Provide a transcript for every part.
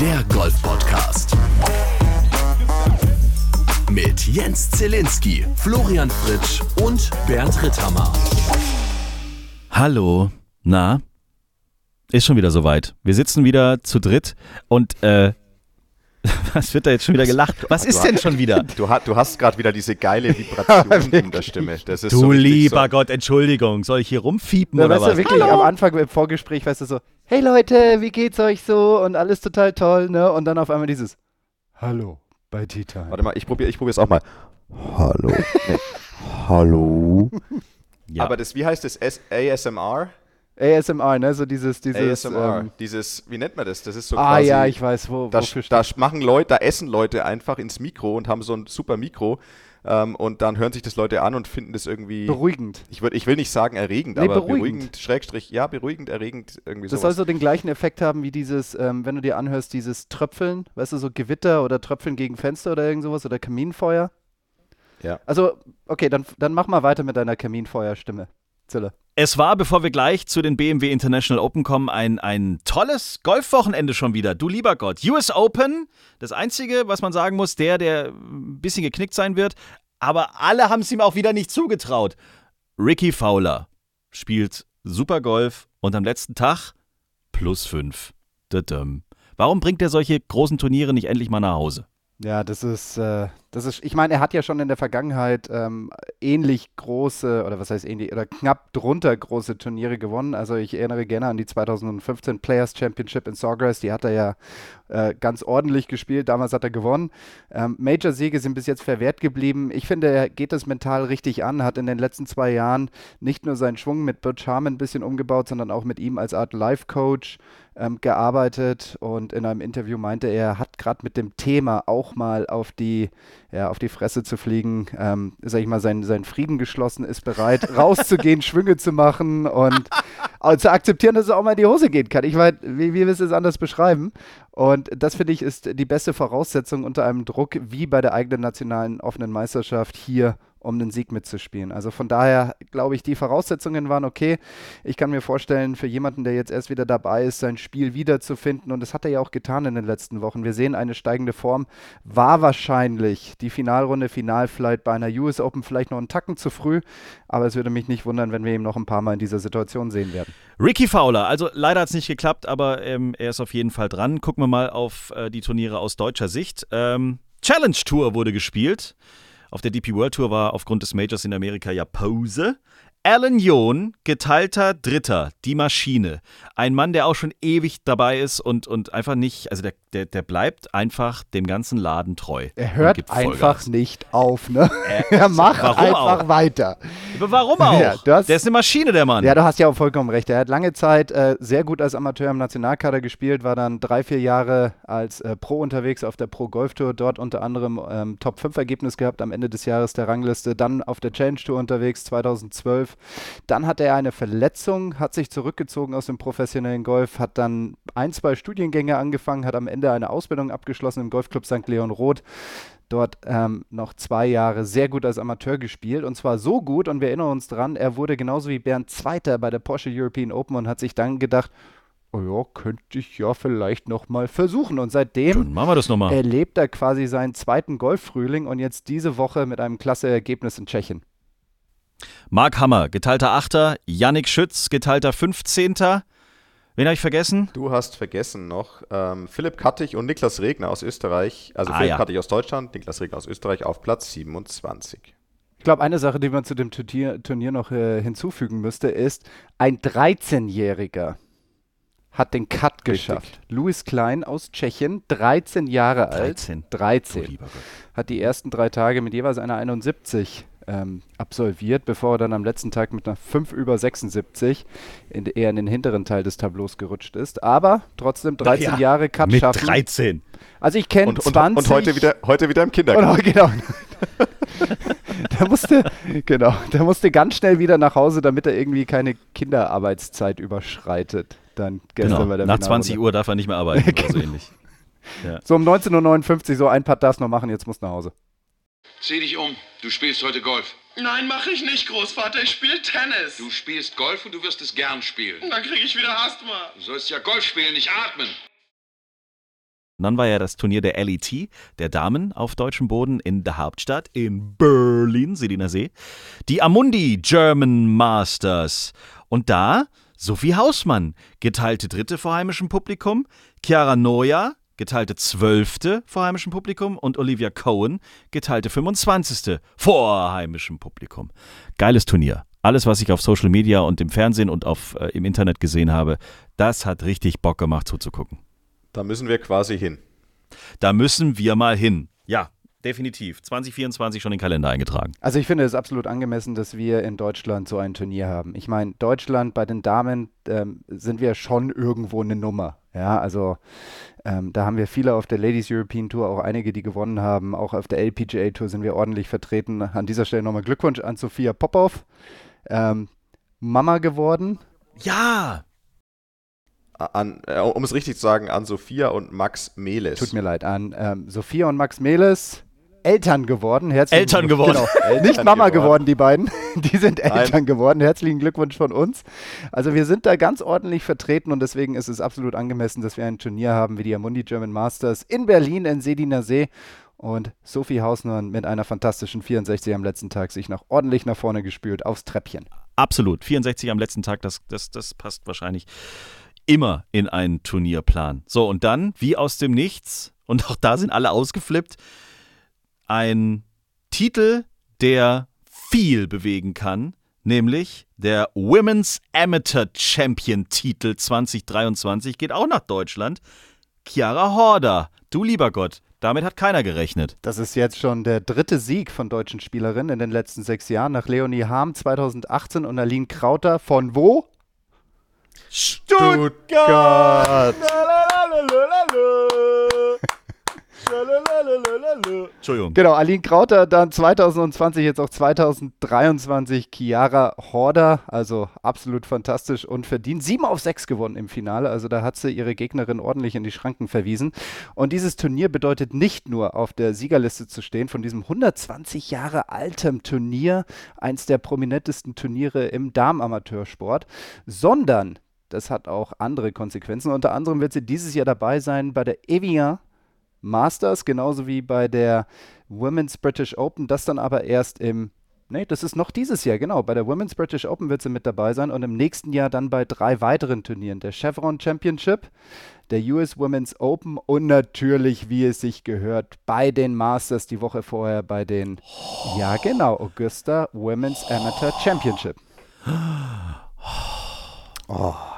der Golf Podcast. Mit Jens Zielinski, Florian Fritsch und Bernd Ritthammer. Hallo, na? Ist schon wieder soweit. Wir sitzen wieder zu dritt und äh, was wird da jetzt schon wieder gelacht? Was ist denn schon wieder? Du, hast, du hast gerade wieder diese geile Vibration in der Stimme. Das ist Du so lieber so. Gott, Entschuldigung, soll ich hier rumfiepen Na, oder weißt was? du, wirklich am Anfang im Vorgespräch, weißt du so, hey Leute, wie geht's euch so? Und alles total toll, ne? Und dann auf einmal dieses Hallo bei Tea Time. Warte mal, ich probiere ich probier's auch mal. Hallo. Nee. Hallo. Ja. Aber das, wie heißt das? S ASMR? ASMR, ne? So dieses, dieses. ASMR. Ähm, dieses, wie nennt man das? Das ist so ah quasi. ja, ich weiß, wo, da, wofür da machen Leute, da essen Leute einfach ins Mikro und haben so ein super Mikro. Ähm, und dann hören sich das Leute an und finden das irgendwie. Beruhigend. ich, würd, ich will nicht sagen erregend, Nee, aber beruhigend. beruhigend, Schrägstrich, ja, beruhigend, erregend, irgendwie Das sowas. soll so den gleichen Effekt haben wie dieses, ähm, wenn du dir anhörst, dieses Tröpfeln, weißt du, so Gewitter oder Tröpfeln gegen Fenster oder irgend sowas oder Kaminfeuer. Ja. Also, okay, dann, dann mach mal weiter mit deiner Kaminfeuerstimme. Zille. Es war, bevor wir gleich zu den BMW International Open kommen, ein, ein tolles Golfwochenende schon wieder. Du lieber Gott. US Open, das Einzige, was man sagen muss, der, der ein bisschen geknickt sein wird. Aber alle haben es ihm auch wieder nicht zugetraut. Ricky Fowler spielt super Golf und am letzten Tag plus fünf. Warum bringt er solche großen Turniere nicht endlich mal nach Hause? Ja, das ist, äh, das ist, ich meine, er hat ja schon in der Vergangenheit ähm, ähnlich große, oder was heißt ähnlich, oder knapp drunter große Turniere gewonnen. Also ich erinnere gerne an die 2015 Players Championship in Sawgrass, die hat er ja äh, ganz ordentlich gespielt, damals hat er gewonnen. Ähm, Major-Siege sind bis jetzt verwehrt geblieben. Ich finde, er geht das mental richtig an, hat in den letzten zwei Jahren nicht nur seinen Schwung mit Butch Harmon ein bisschen umgebaut, sondern auch mit ihm als Art Life-Coach ähm, gearbeitet und in einem Interview meinte er, er hat gerade mit dem Thema auch mal auf die, ja, auf die Fresse zu fliegen, ähm, sag ich mal, seinen, seinen Frieden geschlossen, ist bereit, rauszugehen, Schwünge zu machen und auch zu akzeptieren, dass es auch mal in die Hose gehen kann. Ich meine, wie, wie willst du es anders beschreiben? Und das finde ich ist die beste Voraussetzung unter einem Druck wie bei der eigenen nationalen offenen Meisterschaft hier um den Sieg mitzuspielen. Also von daher glaube ich, die Voraussetzungen waren okay. Ich kann mir vorstellen, für jemanden, der jetzt erst wieder dabei ist, sein Spiel wiederzufinden, und das hat er ja auch getan in den letzten Wochen. Wir sehen eine steigende Form. War wahrscheinlich die Finalrunde, Finalflight bei einer US Open vielleicht noch einen Tacken zu früh, aber es würde mich nicht wundern, wenn wir ihn noch ein paar Mal in dieser Situation sehen werden. Ricky Fowler, also leider hat es nicht geklappt, aber ähm, er ist auf jeden Fall dran. Gucken wir mal auf äh, die Turniere aus deutscher Sicht. Ähm, Challenge Tour wurde gespielt. Auf der DP World Tour war aufgrund des Majors in Amerika ja Pause. Alan John, geteilter Dritter, die Maschine. Ein Mann, der auch schon ewig dabei ist und, und einfach nicht, also der, der, der bleibt einfach dem ganzen Laden treu. Er hört einfach nicht auf, ne? er macht warum einfach auch? weiter. Aber Warum auch? Ja, du hast- der ist eine Maschine, der Mann. Ja, du hast ja auch vollkommen recht. Er hat lange Zeit äh, sehr gut als Amateur im Nationalkader gespielt, war dann drei, vier Jahre als äh, Pro unterwegs auf der Pro Golf Tour, dort unter anderem ähm, Top 5 Ergebnis gehabt am Ende des Jahres der Rangliste, dann auf der Challenge Tour unterwegs 2012. Dann hatte er eine Verletzung, hat sich zurückgezogen aus dem professionellen Golf, hat dann ein, zwei Studiengänge angefangen, hat am Ende eine Ausbildung abgeschlossen im Golfclub St. Leon Roth dort ähm, noch zwei Jahre sehr gut als Amateur gespielt und zwar so gut und wir erinnern uns dran, er wurde genauso wie Bernd Zweiter bei der Porsche European Open und hat sich dann gedacht, oh ja, könnte ich ja vielleicht nochmal versuchen und seitdem nochmal. erlebt er quasi seinen zweiten Golffrühling und jetzt diese Woche mit einem klasse Ergebnis in Tschechien. Mark Hammer, geteilter Achter. Yannick Schütz, geteilter 15. Wen habe ich vergessen? Du hast vergessen noch ähm, Philipp Kattig und Niklas Regner aus Österreich, also Ah, Philipp ja. Kattig aus Deutschland, Niklas Regner aus Österreich auf Platz 27. Ich glaube, eine Sache, die man zu dem Turnier, Turnier noch äh, hinzufügen müsste, ist, ein 13-Jähriger hat den Cut Richtig. geschafft. Louis Klein aus Tschechien, 13 Jahre 13. alt. 13. Du lieber Gott. Hat die ersten drei Tage mit jeweils einer 71 ähm, absolviert, bevor er dann am letzten Tag mit einer 5 über 76 in, eher in den hinteren Teil des Tableaus gerutscht ist. Aber trotzdem 13 Ja, Jahre Cut Mit schaffen. 13. Also ich kenne Und, und, 20. und heute, wieder, heute wieder im Und, Kindergarten. genau. der musste, genau, der musste ganz schnell wieder nach Hause, damit er irgendwie keine Kinderarbeitszeit überschreitet. Dann gestern Genau. bei der Nach Finalrunde. 20 Uhr darf er nicht mehr arbeiten oder so Genau. ähnlich. So um 19.59 Uhr, so ein Part darfst du noch machen, jetzt musst du nach Hause. Zieh dich um. Du spielst heute Golf. Nein, mache ich nicht, Großvater. Ich spiele Tennis. Du spielst Golf und du wirst es gern spielen. Dann kriege ich wieder Asthma. Du sollst ja Golf spielen, nicht atmen. Und dann war ja das Turnier der LET, der Damen auf deutschem Boden in der Hauptstadt in Berlin, Selina See. Die Amundi German Masters. Und da Sophie Hausmann, geteilte Dritte vor heimischem Publikum, Chiara Noja, geteilte Zwölfte vor heimischem Publikum und Olivia Cohen, geteilte 25. vor heimischem Publikum. Geiles Turnier. Alles, was ich auf Social Media und im Fernsehen und auf, äh, im Internet gesehen habe, das hat richtig Bock gemacht zuzugucken. Da müssen wir quasi hin. Da müssen wir mal hin. Ja, definitiv. 2024 schon in den Kalender eingetragen. Also ich finde es absolut angemessen, dass wir in Deutschland so ein Turnier haben. Ich meine, Deutschland bei den Damen ähm, sind wir schon irgendwo eine Nummer. Ja, also ähm, da haben wir viele auf der Ladies European Tour, auch einige, die gewonnen haben. Auch auf der LPGA Tour sind wir ordentlich vertreten. An dieser Stelle nochmal Glückwunsch an Sophia Popov. Ähm, Mama geworden. Ja! An, äh, um es richtig zu sagen, an Sophia und Max Meles. Tut mir leid, an ähm, Sophia und Max Meles. Eltern geworden. Herzlichen Eltern geworden. Genau. Eltern Nicht Mama geworden. geworden, die beiden. Die sind Eltern Nein. geworden. Herzlichen Glückwunsch von uns. Also wir sind da ganz ordentlich vertreten und deswegen ist es absolut angemessen, dass wir ein Turnier haben wie die Amundi German Masters in Berlin, in Sediner See. Und Sophie Hausmann mit einer fantastischen 64 am letzten Tag sich noch ordentlich nach vorne gespült aufs Treppchen. Absolut. 64 am letzten Tag, das, das, das passt wahrscheinlich immer in einen Turnierplan. So, und dann, wie aus dem Nichts, und auch da sind alle ausgeflippt, ein Titel, der viel bewegen kann, nämlich der Women's Amateur Champion Titel 2023 geht auch nach Deutschland. Chiara Horder, du lieber Gott, damit hat keiner gerechnet. Das ist jetzt schon der dritte Sieg von deutschen Spielerinnen in den letzten sechs Jahren. Nach Leonie Harm 2018 und Aline Krauter von wo? Stuttgart. Entschuldigung. Genau, Aline Krauter dann 2020, jetzt auch 2023 Chiara Horder, also absolut fantastisch und verdient. 7 auf 6 gewonnen im Finale, also da hat sie ihre Gegnerin ordentlich in die Schranken verwiesen. Und dieses Turnier bedeutet nicht nur auf der Siegerliste zu stehen von diesem 120 Jahre altem Turnier, eins der prominentesten Turniere im Damenamateursport, sondern das hat auch andere Konsequenzen. Unter anderem wird sie dieses Jahr dabei sein bei der Evian Masters, genauso wie bei der Women's British Open, das dann aber erst im, nee, das ist noch dieses Jahr, genau, bei der Women's British Open wird sie mit dabei sein und im nächsten Jahr dann bei drei weiteren Turnieren, der Chevron Championship, der US Women's Open und natürlich, wie es sich gehört, bei den Masters die Woche vorher bei den, ja genau, Augusta Women's Amateur Championship.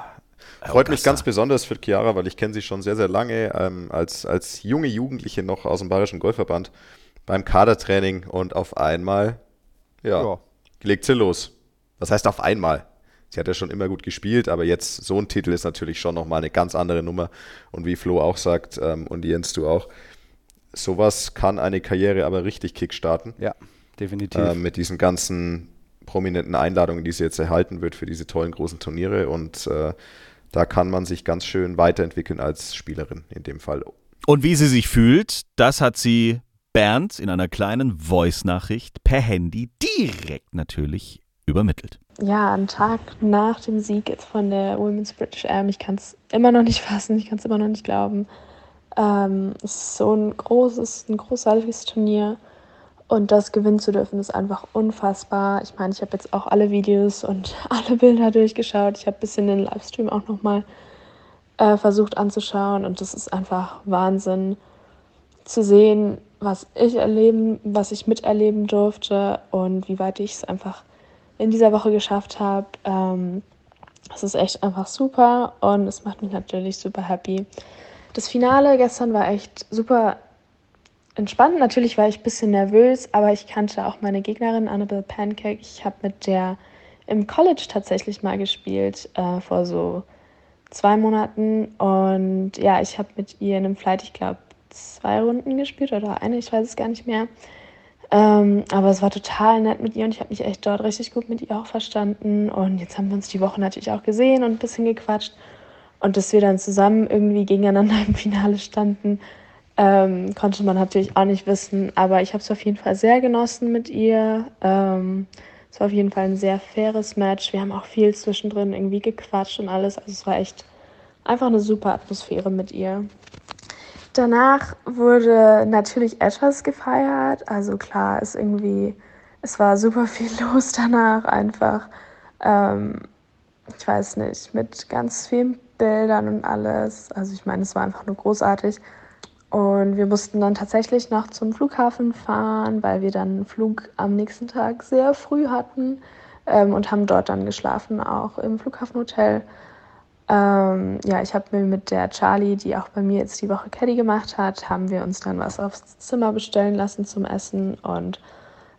Freut mich ganz besonders für Chiara, weil ich kenne sie schon sehr, sehr lange ähm, als, als junge Jugendliche noch aus dem Bayerischen Golfverband beim Kadertraining und auf einmal, ja, Ja. legt sie los. Das heißt auf einmal. Sie hat ja schon immer gut gespielt, aber jetzt so ein Titel ist natürlich schon nochmal eine ganz andere Nummer. Und wie Flo auch sagt ähm, und Jens, du auch, sowas kann eine Karriere aber richtig kickstarten. Ja, definitiv. äh, mit diesen ganzen prominenten Einladungen, die sie jetzt erhalten wird für diese tollen großen Turniere. Und äh, da kann man sich ganz schön weiterentwickeln als Spielerin in dem Fall. Und wie sie sich fühlt, das hat sie Bernd in einer kleinen Voice-Nachricht per Handy direkt natürlich übermittelt. Ja, einen Tag nach dem Sieg jetzt von der Women's British Am, ich kann es immer noch nicht fassen, ich kann es immer noch nicht glauben. Ähm, es ist so ein großes, ein großartiges Turnier und das gewinnen zu dürfen, ist einfach unfassbar. Ich meine, ich habe jetzt auch alle Videos und alle Bilder durchgeschaut. Ich habe ein bisschen den Livestream auch nochmal äh, versucht anzuschauen und das ist einfach Wahnsinn zu sehen, was ich erleben, was ich miterleben durfte und wie weit ich es einfach in dieser Woche geschafft habe. Ähm, es ist echt einfach super und es macht mich natürlich super happy. Das Finale gestern war echt super entspannt. Natürlich war ich ein bisschen nervös, aber ich kannte auch meine Gegnerin Annabelle Pancake. Ich habe mit der im College tatsächlich mal gespielt, äh, vor so zwei Monaten. Und ja, ich habe mit ihr in einem Flight, ich glaube, zwei Runden gespielt oder eine, ich weiß es gar nicht mehr. Ähm, aber es war total nett mit ihr und ich habe mich echt dort richtig gut mit ihr auch verstanden. Und jetzt haben wir uns die Woche natürlich auch gesehen und ein bisschen gequatscht. Und dass wir dann zusammen irgendwie gegeneinander im Finale standen, ähm, konnte man natürlich auch nicht wissen. Aber ich habe es auf jeden Fall sehr genossen mit ihr. Ähm, es war auf jeden Fall ein sehr faires Match. Wir haben auch viel zwischendrin irgendwie gequatscht und alles. Also es war echt einfach eine super Atmosphäre mit ihr. Danach wurde natürlich etwas gefeiert. Also klar, ist irgendwie, es war super viel los danach einfach. Ähm, ich weiß nicht, mit ganz vielen Bildern und alles. Also ich meine, es war einfach nur großartig. Und wir mussten dann tatsächlich noch zum Flughafen fahren, weil wir dann einen Flug am nächsten Tag sehr früh hatten ähm, und haben dort dann geschlafen, auch im Flughafenhotel. Ähm, ja, ich habe mir mit der Charlie, die auch bei mir jetzt die Woche Caddy gemacht hat, haben wir uns dann was aufs Zimmer bestellen lassen zum Essen und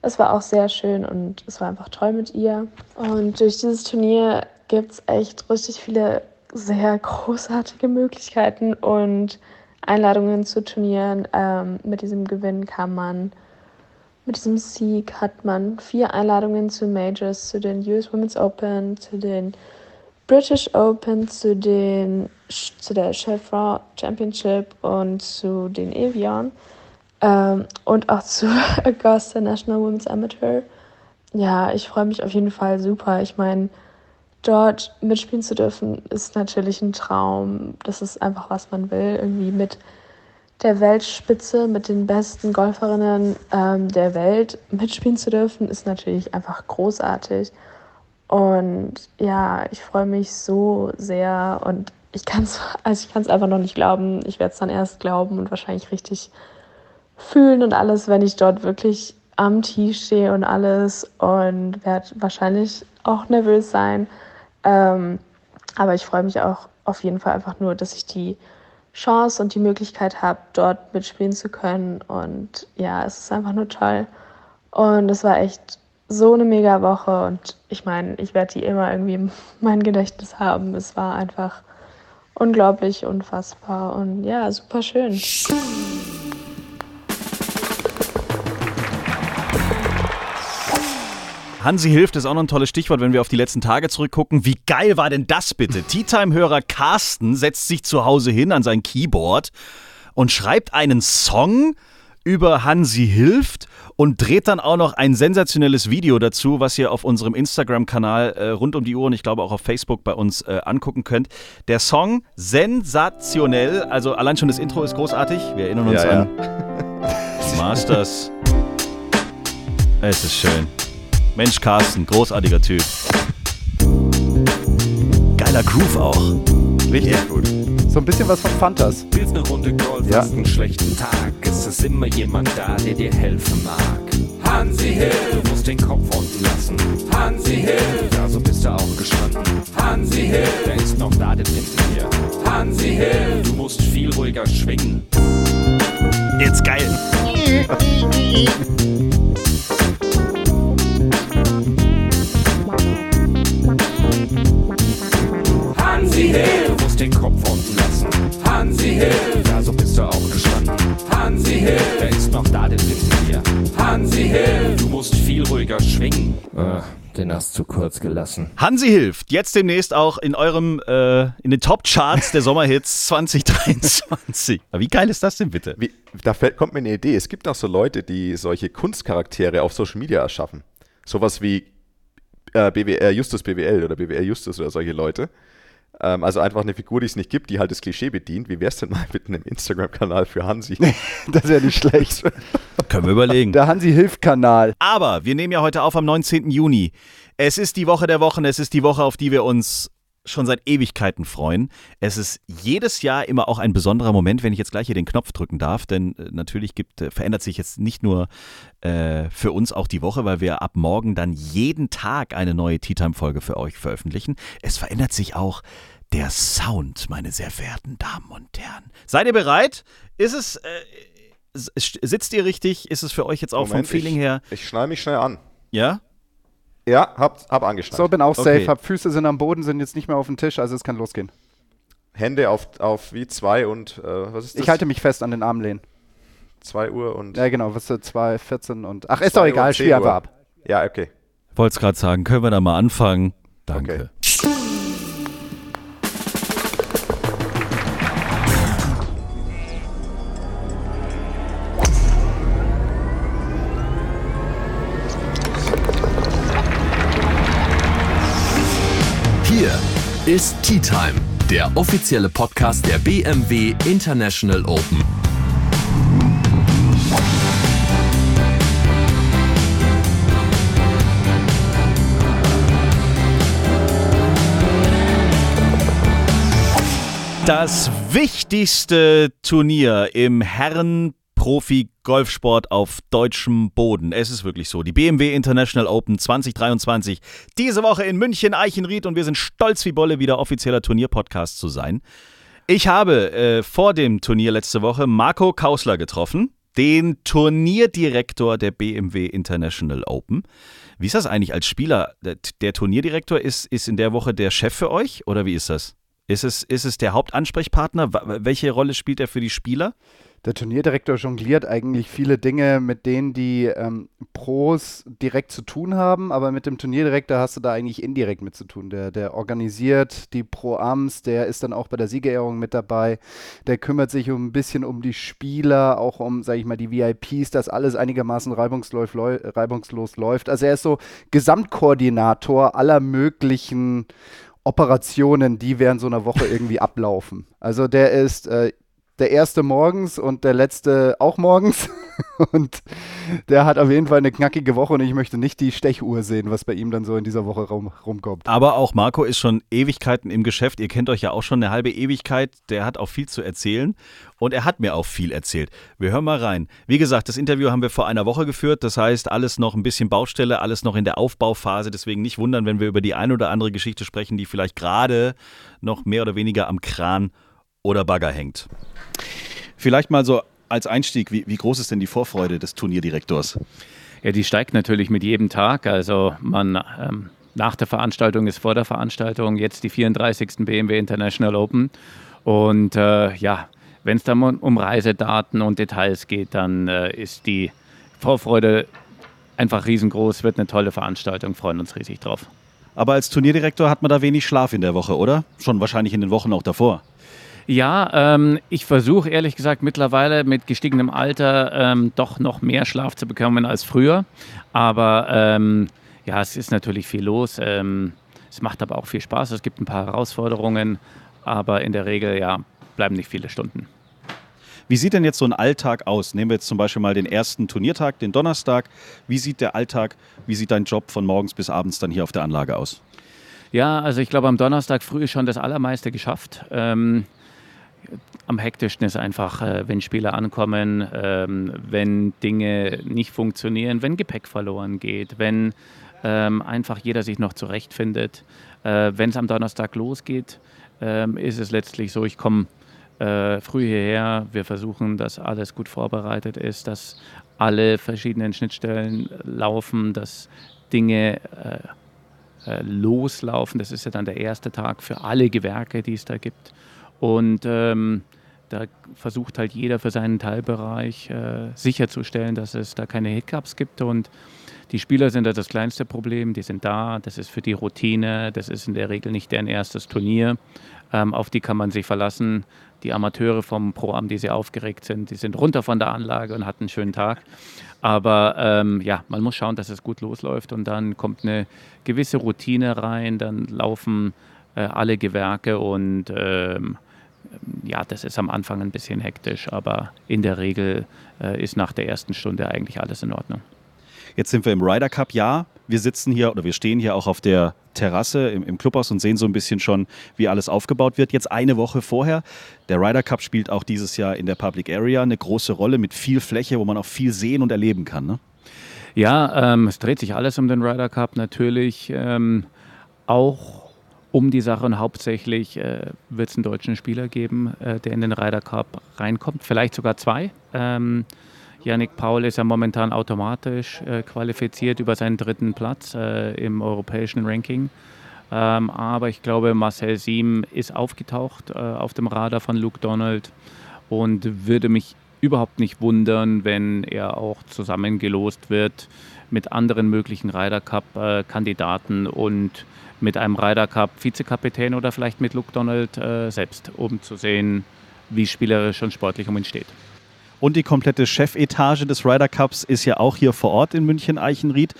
es war auch sehr schön und es war einfach toll mit ihr. Und durch dieses Turnier gibt es echt richtig viele sehr großartige Möglichkeiten und Einladungen zu Turnieren. Ähm, mit diesem Gewinn kann man, mit diesem Sieg hat man vier Einladungen zu Majors, zu den US Women's Open, zu den British Open, zu, den, zu der Chevron Championship und zu den Evian ähm, und auch zu Augusta National Women's Amateur. Ja, ich freue mich auf jeden Fall super. Ich meine, dort mitspielen zu dürfen, ist natürlich ein Traum. Das ist einfach, was man will. Irgendwie mit der Weltspitze, mit den besten Golferinnen ähm, der Welt mitspielen zu dürfen, ist natürlich einfach großartig. Und ja, ich freue mich so sehr und ich kann es also einfach noch nicht glauben. Ich werde es dann erst glauben und wahrscheinlich richtig fühlen und alles, wenn ich dort wirklich am Tee stehe und alles und werde wahrscheinlich auch nervös sein. Ähm, aber ich freue mich auch auf jeden Fall einfach nur, dass ich die Chance und die Möglichkeit habe, dort mitspielen zu können. Und ja, es ist einfach nur toll. Und es war echt so eine mega Woche und ich meine, ich werde die immer irgendwie in mein Gedächtnis haben. Es war einfach unglaublich, unfassbar und ja, super schön. Hansi hilft ist auch noch ein tolles Stichwort, wenn wir auf die letzten Tage zurückgucken. Wie geil war denn das bitte? Tea Time-Hörer Carsten setzt sich zu Hause hin an sein Keyboard und schreibt einen Song über Hansi hilft und dreht dann auch noch ein sensationelles Video dazu, was ihr auf unserem Instagram-Kanal äh, rund um die Uhr und ich glaube auch auf Facebook bei uns äh, angucken könnt. Der Song sensationell, also allein schon das Intro ist großartig. Wir erinnern uns Ja, ja. an Masters. Es ist schön. Mensch, Carsten, großartiger Typ. Geiler Groove auch. Richtig gut. So ein bisschen was von Fantas. Willst eine Runde Golf, Ja. hast einen schlechten Tag, es ist immer jemand da, der dir helfen mag. Hansi Hill, du musst den Kopf unten lassen. Hansi Hill, ja, so bist du auch gestanden. Hansi Hill, der ist noch da, der nimmt dir. Hansi Hill, du musst viel ruhiger schwingen. Jetzt geil. Hansi Hill, du musst den Kopf unten lassen. Hansi Hill, ja, so bist du auch gestanden. Hansi Hill, der ist noch da, der nimmt dir. Hansi Hill, du musst viel ruhiger schwingen. Ah, den hast du kurz gelassen. Hansi hilft jetzt demnächst auch in eurem äh, in den Top Charts der Sommerhits 2023. Aber wie geil ist das denn bitte? Wie, da fällt, kommt mir eine Idee. Es gibt auch so Leute, die solche Kunstcharaktere auf Social Media erschaffen. Sowas wie äh, BWR Justus BWL oder BWR Justus oder solche Leute. Ähm, also einfach eine Figur, die es nicht gibt, die halt das Klischee bedient. Wie wär's denn mal mit einem Instagram-Kanal für Hansi? Das wäre nicht schlecht. Können wir überlegen. Der Hansi-Hilft-Kanal. Aber wir nehmen ja heute auf am 19. Juni. Es ist die Woche der Wochen, es ist die Woche, auf die wir uns schon seit Ewigkeiten freuen. Es ist jedes Jahr immer auch ein besonderer Moment, wenn ich jetzt gleich hier den Knopf drücken darf, denn äh, natürlich gibt, äh, verändert sich jetzt nicht nur äh, für uns auch die Woche, weil wir ab morgen dann jeden Tag eine neue Tea Time Folge für euch veröffentlichen. Es verändert sich auch der Sound, meine sehr verehrten Damen und Herren. Seid ihr bereit? Ist es, äh, sitzt ihr richtig? Ist es für euch jetzt auch Moment, vom Feeling ich, her? Ich schnall mich schnell an. Ja? Ja, hab, hab angeschnallt. So, bin auch Okay. safe. Hab Füße sind am Boden, sind jetzt nicht mehr auf dem Tisch, also es kann losgehen. Hände auf, auf wie zwei und äh, was ist das? Ich halte mich fest an den Armlehnen. 2 Uhr und. Ja, genau, was ist 2, 14 und. Ach, ist zwei doch egal, und spiel 10 einfach ab. Ja, okay. Wollte es gerade sagen, können wir da mal anfangen? Danke. Hier ist Tea Time, der offizielle Podcast der BMW International Open. Das wichtigste Turnier im Herren Profi-Golfsport auf deutschem Boden. Es ist wirklich so. Die BMW International Open 2023. Diese Woche in München, Eichenried und wir sind stolz wie Bolle, wieder offizieller Turnierpodcast zu sein. Ich habe äh, vor dem Turnier letzte Woche Marco Kausler getroffen, den Turnierdirektor der BMW International Open. Wie ist das eigentlich als Spieler? Der, Turnierdirektor ist, ist in der Woche der Chef für euch oder wie ist das? Ist es, ist es der Hauptansprechpartner? Welche Rolle spielt er für die Spieler? Der Turnierdirektor jongliert eigentlich viele Dinge, mit denen die ähm, Pros direkt zu tun haben, aber mit dem Turnierdirektor hast du da eigentlich indirekt mit zu tun. Der, der organisiert die Pro-Ams, der ist dann auch bei der Siegerehrung mit dabei, der kümmert sich um ein bisschen um die Spieler, auch um, sag ich mal, die VIPs, dass alles einigermaßen reibungslos, reibungslos läuft. Also er ist so Gesamtkoordinator aller möglichen Operationen, die während so einer Woche irgendwie ablaufen. Also der ist äh, der erste morgens und der letzte auch morgens. und der hat auf jeden Fall eine knackige Woche und ich möchte nicht die Stechuhr sehen, was bei ihm dann so in dieser Woche rum, rumkommt. Aber auch Marco ist schon Ewigkeiten im Geschäft. Ihr kennt euch ja auch schon eine halbe Ewigkeit. Der hat auch viel zu erzählen und er hat mir auch viel erzählt. Wir hören mal rein. Wie gesagt, das Interview haben wir vor einer Woche geführt. Das heißt, alles noch ein bisschen Baustelle, alles noch in der Aufbauphase. Deswegen nicht wundern, wenn wir über die eine oder andere Geschichte sprechen, die vielleicht gerade noch mehr oder weniger am Kran oder Bagger hängt. Vielleicht mal so als Einstieg, wie, wie groß ist denn die Vorfreude des Turnierdirektors? Ja, die steigt natürlich mit jedem Tag. Also man ähm, nach der Veranstaltung ist vor der Veranstaltung jetzt die 34. BMW International Open. Und äh, ja, wenn es dann um Reisedaten und Details geht, dann äh, ist die Vorfreude einfach riesengroß, wird eine tolle Veranstaltung, freuen uns riesig drauf. Aber als Turnierdirektor hat man da wenig Schlaf in der Woche, oder? Schon wahrscheinlich in den Wochen auch davor. Ja, ähm, ich versuche ehrlich gesagt mittlerweile mit gestiegenem Alter ähm, doch noch mehr Schlaf zu bekommen als früher. Aber ähm, ja, es ist natürlich viel los. Ähm, es macht aber auch viel Spaß. Es gibt ein paar Herausforderungen, aber in der Regel ja, bleiben nicht viele Stunden. Wie sieht denn jetzt so ein Alltag aus? Nehmen wir jetzt zum Beispiel mal den ersten Turniertag, den Donnerstag. Wie sieht der Alltag, wie sieht dein Job von morgens bis abends dann hier auf der Anlage aus? Ja, also ich glaube, am Donnerstag früh ist schon das Allermeiste geschafft. Ähm, am hektischsten ist einfach, äh, wenn Spieler ankommen, ähm, wenn Dinge nicht funktionieren, wenn Gepäck verloren geht, wenn ähm, einfach jeder sich noch zurechtfindet. Äh, wenn es am Donnerstag losgeht, ähm, ist es letztlich so, ich komme äh, früh hierher, wir versuchen, dass alles gut vorbereitet ist, dass alle verschiedenen Schnittstellen laufen, dass Dinge loslaufen. Das ist ja dann der erste Tag für alle Gewerke, die es da gibt. Und ähm, da versucht halt jeder für seinen Teilbereich äh, sicherzustellen, dass es da keine Hiccups gibt. Und die Spieler sind da das kleinste Problem. Die sind da, das ist für die Routine, das ist in der Regel nicht deren erstes Turnier. Ähm, auf die kann man sich verlassen. Die Amateure vom Pro-Am, die sehr aufgeregt sind, die sind runter von der Anlage und hatten einen schönen Tag. Aber ähm, ja, man muss schauen, dass es gut losläuft und dann kommt eine gewisse Routine rein, dann laufen äh, alle Gewerke und ähm, ja, das ist am Anfang ein bisschen hektisch, aber in der Regel äh, ist nach der ersten Stunde eigentlich alles in Ordnung. Jetzt sind wir im Ryder Cup, ja. Wir sitzen hier oder wir stehen hier auch auf der Terrasse im, im Clubhaus und sehen so ein bisschen schon, wie alles aufgebaut wird. Jetzt eine Woche vorher. Der Ryder Cup spielt auch dieses Jahr in der Public Area eine große Rolle mit viel Fläche, wo man auch viel sehen und erleben kann. Ne? Ja, ähm, es dreht sich alles um den Ryder Cup natürlich. Ähm, auch um die Sache und hauptsächlich äh, wird es einen deutschen Spieler geben, äh, der in den Ryder Cup reinkommt, vielleicht sogar zwei. Ähm, Yannick Paul ist ja momentan automatisch äh, qualifiziert über seinen dritten Platz äh, im europäischen Ranking. Ähm, aber ich glaube, Marcel Siem ist aufgetaucht äh, auf dem Radar von Luke Donald und würde mich überhaupt nicht wundern, wenn er auch zusammengelost wird mit anderen möglichen Ryder Cup-Kandidaten äh, und mit einem Ryder Cup Vizekapitän oder vielleicht mit Luke Donald äh, selbst, um zu sehen, wie spielerisch und sportlich um ihn steht. Und die komplette Chefetage des Ryder Cups ist ja auch hier vor Ort in München Eichenried.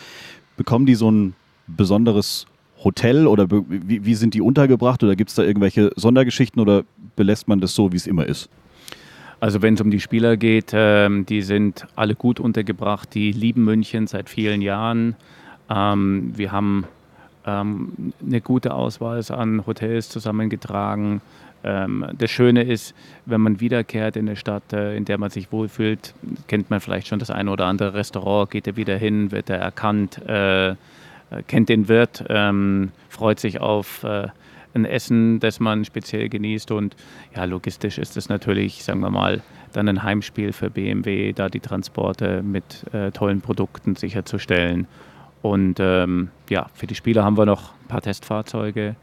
Bekommen die so ein besonderes Hotel oder wie, wie sind die untergebracht oder gibt es da irgendwelche Sondergeschichten oder belässt man das so, wie es immer ist? Also wenn es um die Spieler geht, ähm, die sind alle gut untergebracht, die lieben München seit vielen Jahren. Ähm, wir haben ähm, eine gute Auswahl an Hotels zusammengetragen. Ähm, das Schöne ist, wenn man wiederkehrt in eine Stadt, äh, in der man sich wohlfühlt, kennt man vielleicht schon das eine oder andere Restaurant, geht er wieder hin, wird er erkannt, äh, äh, kennt den Wirt, ähm, freut sich auf äh, ein Essen, das man speziell genießt. Und ja, logistisch ist es natürlich, sagen wir mal, dann ein Heimspiel für BMW, da die Transporte mit äh, tollen Produkten sicherzustellen. Und ähm, ja, für die Spieler haben wir noch ein paar Testfahrzeuge.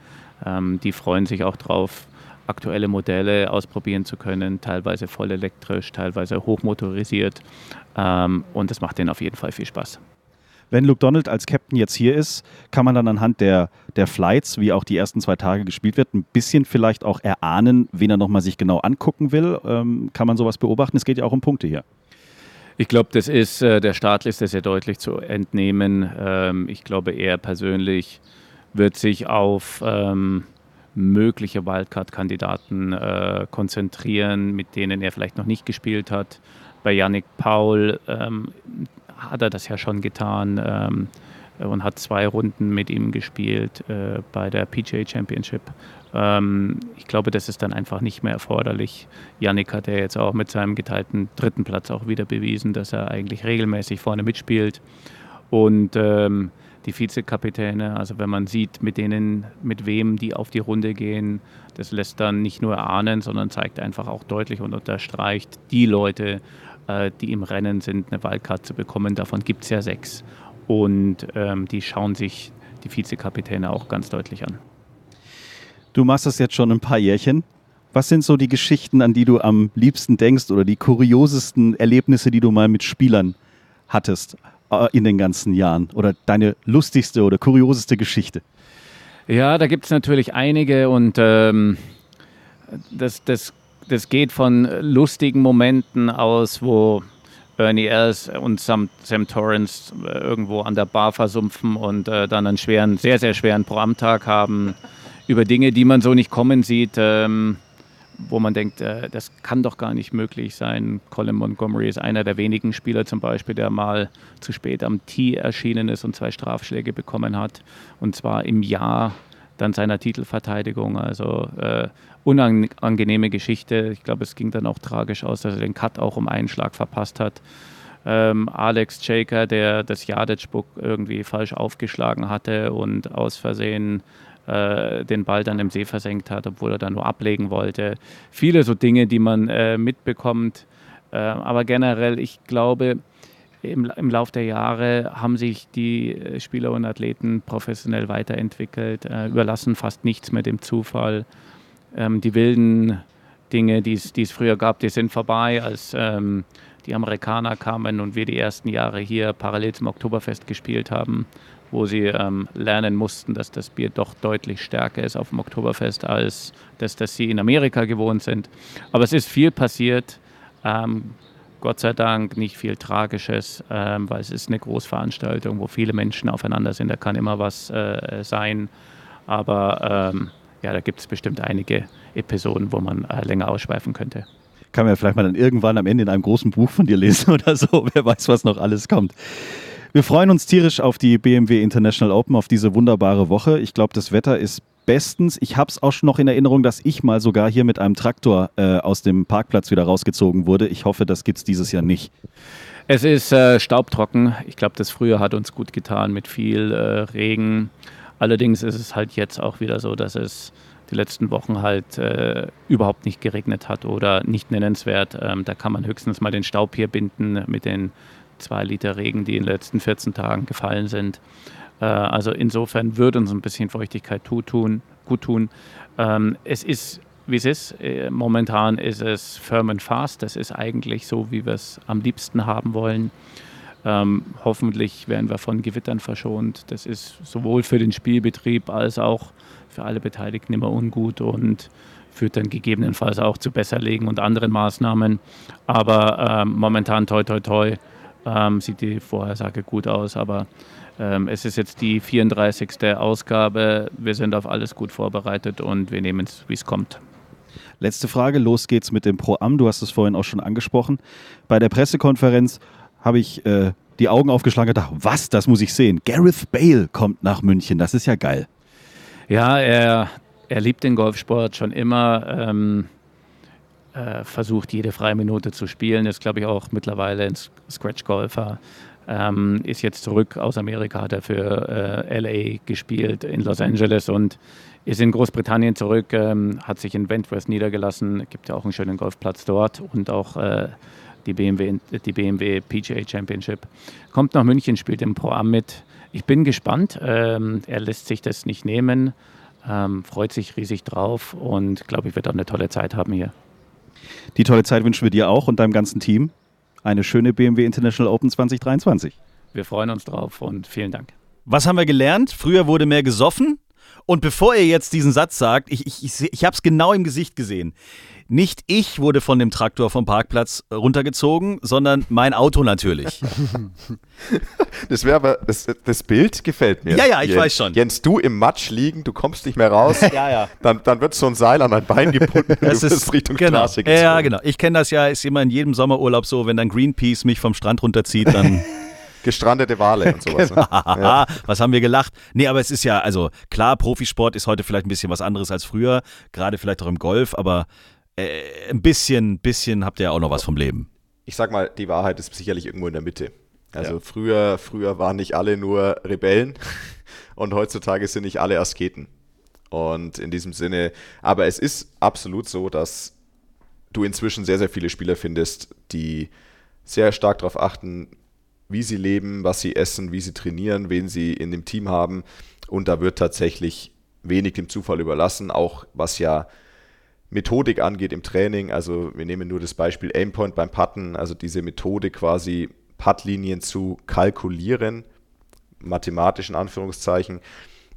Ähm, die freuen sich auch drauf, aktuelle Modelle ausprobieren zu können, teilweise voll elektrisch, teilweise hochmotorisiert. Ähm, und das macht denen auf jeden Fall viel Spaß. Wenn Luke Donald als Captain jetzt hier ist, kann man dann anhand der, der Flights, wie auch die ersten zwei Tage gespielt wird, ein bisschen vielleicht auch erahnen, wen er nochmal sich genau angucken will. Ähm, kann man sowas beobachten? Es geht ja auch um Punkte hier. Ich glaube, das ist äh, der Startliste sehr deutlich zu entnehmen. Ähm, ich glaube, er persönlich wird sich auf ähm, mögliche Wildcard-Kandidaten äh, konzentrieren, mit denen er vielleicht noch nicht gespielt hat. Bei Yannick Paul ähm, hat er das ja schon getan ähm, und hat zwei Runden mit ihm gespielt äh, bei der PGA Championship. Ähm, ich glaube, das ist dann einfach nicht mehr erforderlich. Yannick hat ja jetzt auch mit seinem geteilten dritten Platz auch wieder bewiesen, dass er eigentlich regelmäßig vorne mitspielt. Und ähm, die Vizekapitäne, also wenn man sieht, mit denen, mit wem die auf die Runde gehen, das lässt dann nicht nur ahnen, sondern zeigt einfach auch deutlich und unterstreicht, die Leute, äh, die im Rennen sind, eine Wildcard zu bekommen, davon gibt es ja sechs. Und ähm, die schauen sich die Vizekapitäne auch ganz deutlich an. Du machst das jetzt schon ein paar Jährchen. Was sind so die Geschichten, an die du am liebsten denkst oder die kuriosesten Erlebnisse, die du mal mit Spielern hattest äh, in den ganzen Jahren? Oder deine lustigste oder kurioseste Geschichte? Ja, da gibt es natürlich einige und ähm, das, das, das geht von lustigen Momenten aus, wo Bernie Els und Sam, Sam Torrance äh, irgendwo an der Bar versumpfen und äh, dann einen schweren, sehr, sehr schweren Programmtag haben über Dinge, die man so nicht kommen sieht, ähm, wo man denkt, äh, das kann doch gar nicht möglich sein. Colin Montgomery ist einer der wenigen Spieler zum Beispiel, der mal zu spät am Tee erschienen ist und zwei Strafschläge bekommen hat. Und zwar im Jahr dann seiner Titelverteidigung. Also äh, unangenehme Geschichte. Ich glaube, es ging dann auch tragisch aus, dass er den Cut auch um einen Schlag verpasst hat. Ähm, Alex Shaker, der das Jadic-Book irgendwie falsch aufgeschlagen hatte und aus Versehen äh, den Ball dann im See versenkt hat, obwohl er da nur ablegen wollte. Viele so Dinge, die man äh, mitbekommt. Äh, aber generell, ich glaube, im, im Lauf der Jahre haben sich die äh, Spieler und Athleten professionell weiterentwickelt, äh, überlassen fast nichts mehr dem Zufall. Ähm, die wilden Dinge, die es früher gab, die sind vorbei, als ähm, die Amerikaner kamen und wir die ersten Jahre hier parallel zum Oktoberfest gespielt haben wo sie ähm, lernen mussten, dass das Bier doch deutlich stärker ist auf dem Oktoberfest als das, das sie in Amerika gewohnt sind. Aber es ist viel passiert. Ähm, Gott sei Dank nicht viel Tragisches, ähm, weil es ist eine Großveranstaltung, wo viele Menschen aufeinander sind. Da kann immer was äh, sein. Aber ähm, ja, da gibt es bestimmt einige Episoden, wo man äh, länger ausschweifen könnte. Kann man ja vielleicht mal dann irgendwann am Ende in einem großen Buch von dir lesen oder so. Wer weiß, was noch alles kommt. Wir freuen uns tierisch auf die BMW International Open, auf diese wunderbare Woche. Ich glaube, das Wetter ist bestens. Ich habe es auch schon noch in Erinnerung, dass ich mal sogar hier mit einem Traktor äh, aus dem Parkplatz wieder rausgezogen wurde. Ich hoffe, das gibt es dieses Jahr nicht. Es ist äh, staubtrocken. Ich glaube, das Frühjahr hat uns gut getan mit viel äh, Regen. Allerdings ist es halt jetzt auch wieder so, dass es die letzten Wochen halt äh, überhaupt nicht geregnet hat oder nicht nennenswert. Ähm, da kann man höchstens mal den Staub hier binden mit den zwei Liter Regen, die in den letzten 14 Tagen gefallen sind. Äh, also insofern würde uns ein bisschen Feuchtigkeit gut tun. Gut tun. Ähm, es ist, wie es ist. Äh, momentan ist es firm and fast. Das ist eigentlich so, wie wir es am liebsten haben wollen. Ähm, hoffentlich werden wir von Gewittern verschont. Das ist sowohl für den Spielbetrieb als auch für alle Beteiligten immer ungut und führt dann gegebenenfalls auch zu Besserlegen und anderen Maßnahmen. Aber ähm, momentan toi toi toi ähm, sieht die Vorhersage gut aus, aber es ist jetzt die 34. Ausgabe. Wir sind auf alles gut vorbereitet und wir nehmen es, wie es kommt. Letzte Frage, los geht's mit dem Pro-Am. Du hast es vorhin auch schon angesprochen. Bei der Pressekonferenz habe ich äh, die Augen aufgeschlagen und gedacht, was, das muss ich sehen. Gareth Bale kommt nach München, das ist ja geil. Ja, er, er liebt den Golfsport schon immer. Ähm, äh, versucht jede freie Minute zu spielen, ist glaube ich auch mittlerweile ein Scratch-Golfer. Ähm, ist jetzt zurück aus Amerika, hat er für äh, LA gespielt in Los Angeles und ist in Großbritannien zurück, ähm, hat sich in Wentworth niedergelassen, gibt ja auch einen schönen Golfplatz dort und auch äh, die, BMW, die BMW PGA Championship. Kommt nach München, spielt im Pro Am mit. Ich bin gespannt, ähm, er lässt sich das nicht nehmen, ähm, freut sich riesig drauf und glaube ich, wird auch eine tolle Zeit haben hier. Die tolle Zeit wünschen wir dir auch und deinem ganzen Team. Eine schöne BMW International Open 2023. Wir freuen uns drauf und vielen Dank. Was haben wir gelernt? Früher wurde mehr gesoffen. Und bevor ihr jetzt diesen Satz sagt, ich, ich, ich, ich habe es genau im Gesicht gesehen. Nicht ich wurde von dem Traktor vom Parkplatz runtergezogen, sondern mein Auto natürlich. Das wäre aber, das, das Bild gefällt mir. Ja, ja, ich Jens. weiß schon. Jens, du im Matsch liegen, du kommst nicht mehr raus. Ja, ja. Dann, dann wird so ein Seil an dein Bein gebunden und Das du wirst Richtung genau. Straße gezogen. Ja, genau. Ich kenne das ja, ist immer in jedem Sommerurlaub so, wenn dann Greenpeace mich vom Strand runterzieht, dann Gestrandete Wale und sowas. Genau. ne? Ja. was haben wir gelacht? Nee, aber es ist ja, also klar, Profisport ist heute vielleicht ein bisschen was anderes als früher, gerade vielleicht auch im Golf, aber äh, ein bisschen, bisschen habt ihr ja auch noch was vom Leben. Ich sag mal, die Wahrheit ist sicherlich irgendwo in der Mitte. Also Ja. früher, früher waren nicht alle nur Rebellen und heutzutage sind nicht alle Asketen. Und in diesem Sinne, aber es ist absolut so, dass du inzwischen sehr, sehr viele Spieler findest, die sehr stark darauf achten, wie sie leben, was sie essen, wie sie trainieren, wen sie in dem Team haben. Und da wird tatsächlich wenig dem Zufall überlassen, auch was ja Methodik angeht im Training. Also wir nehmen nur das Beispiel Aimpoint beim Putten, also diese Methode quasi Puttlinien zu kalkulieren, mathematisch in Anführungszeichen.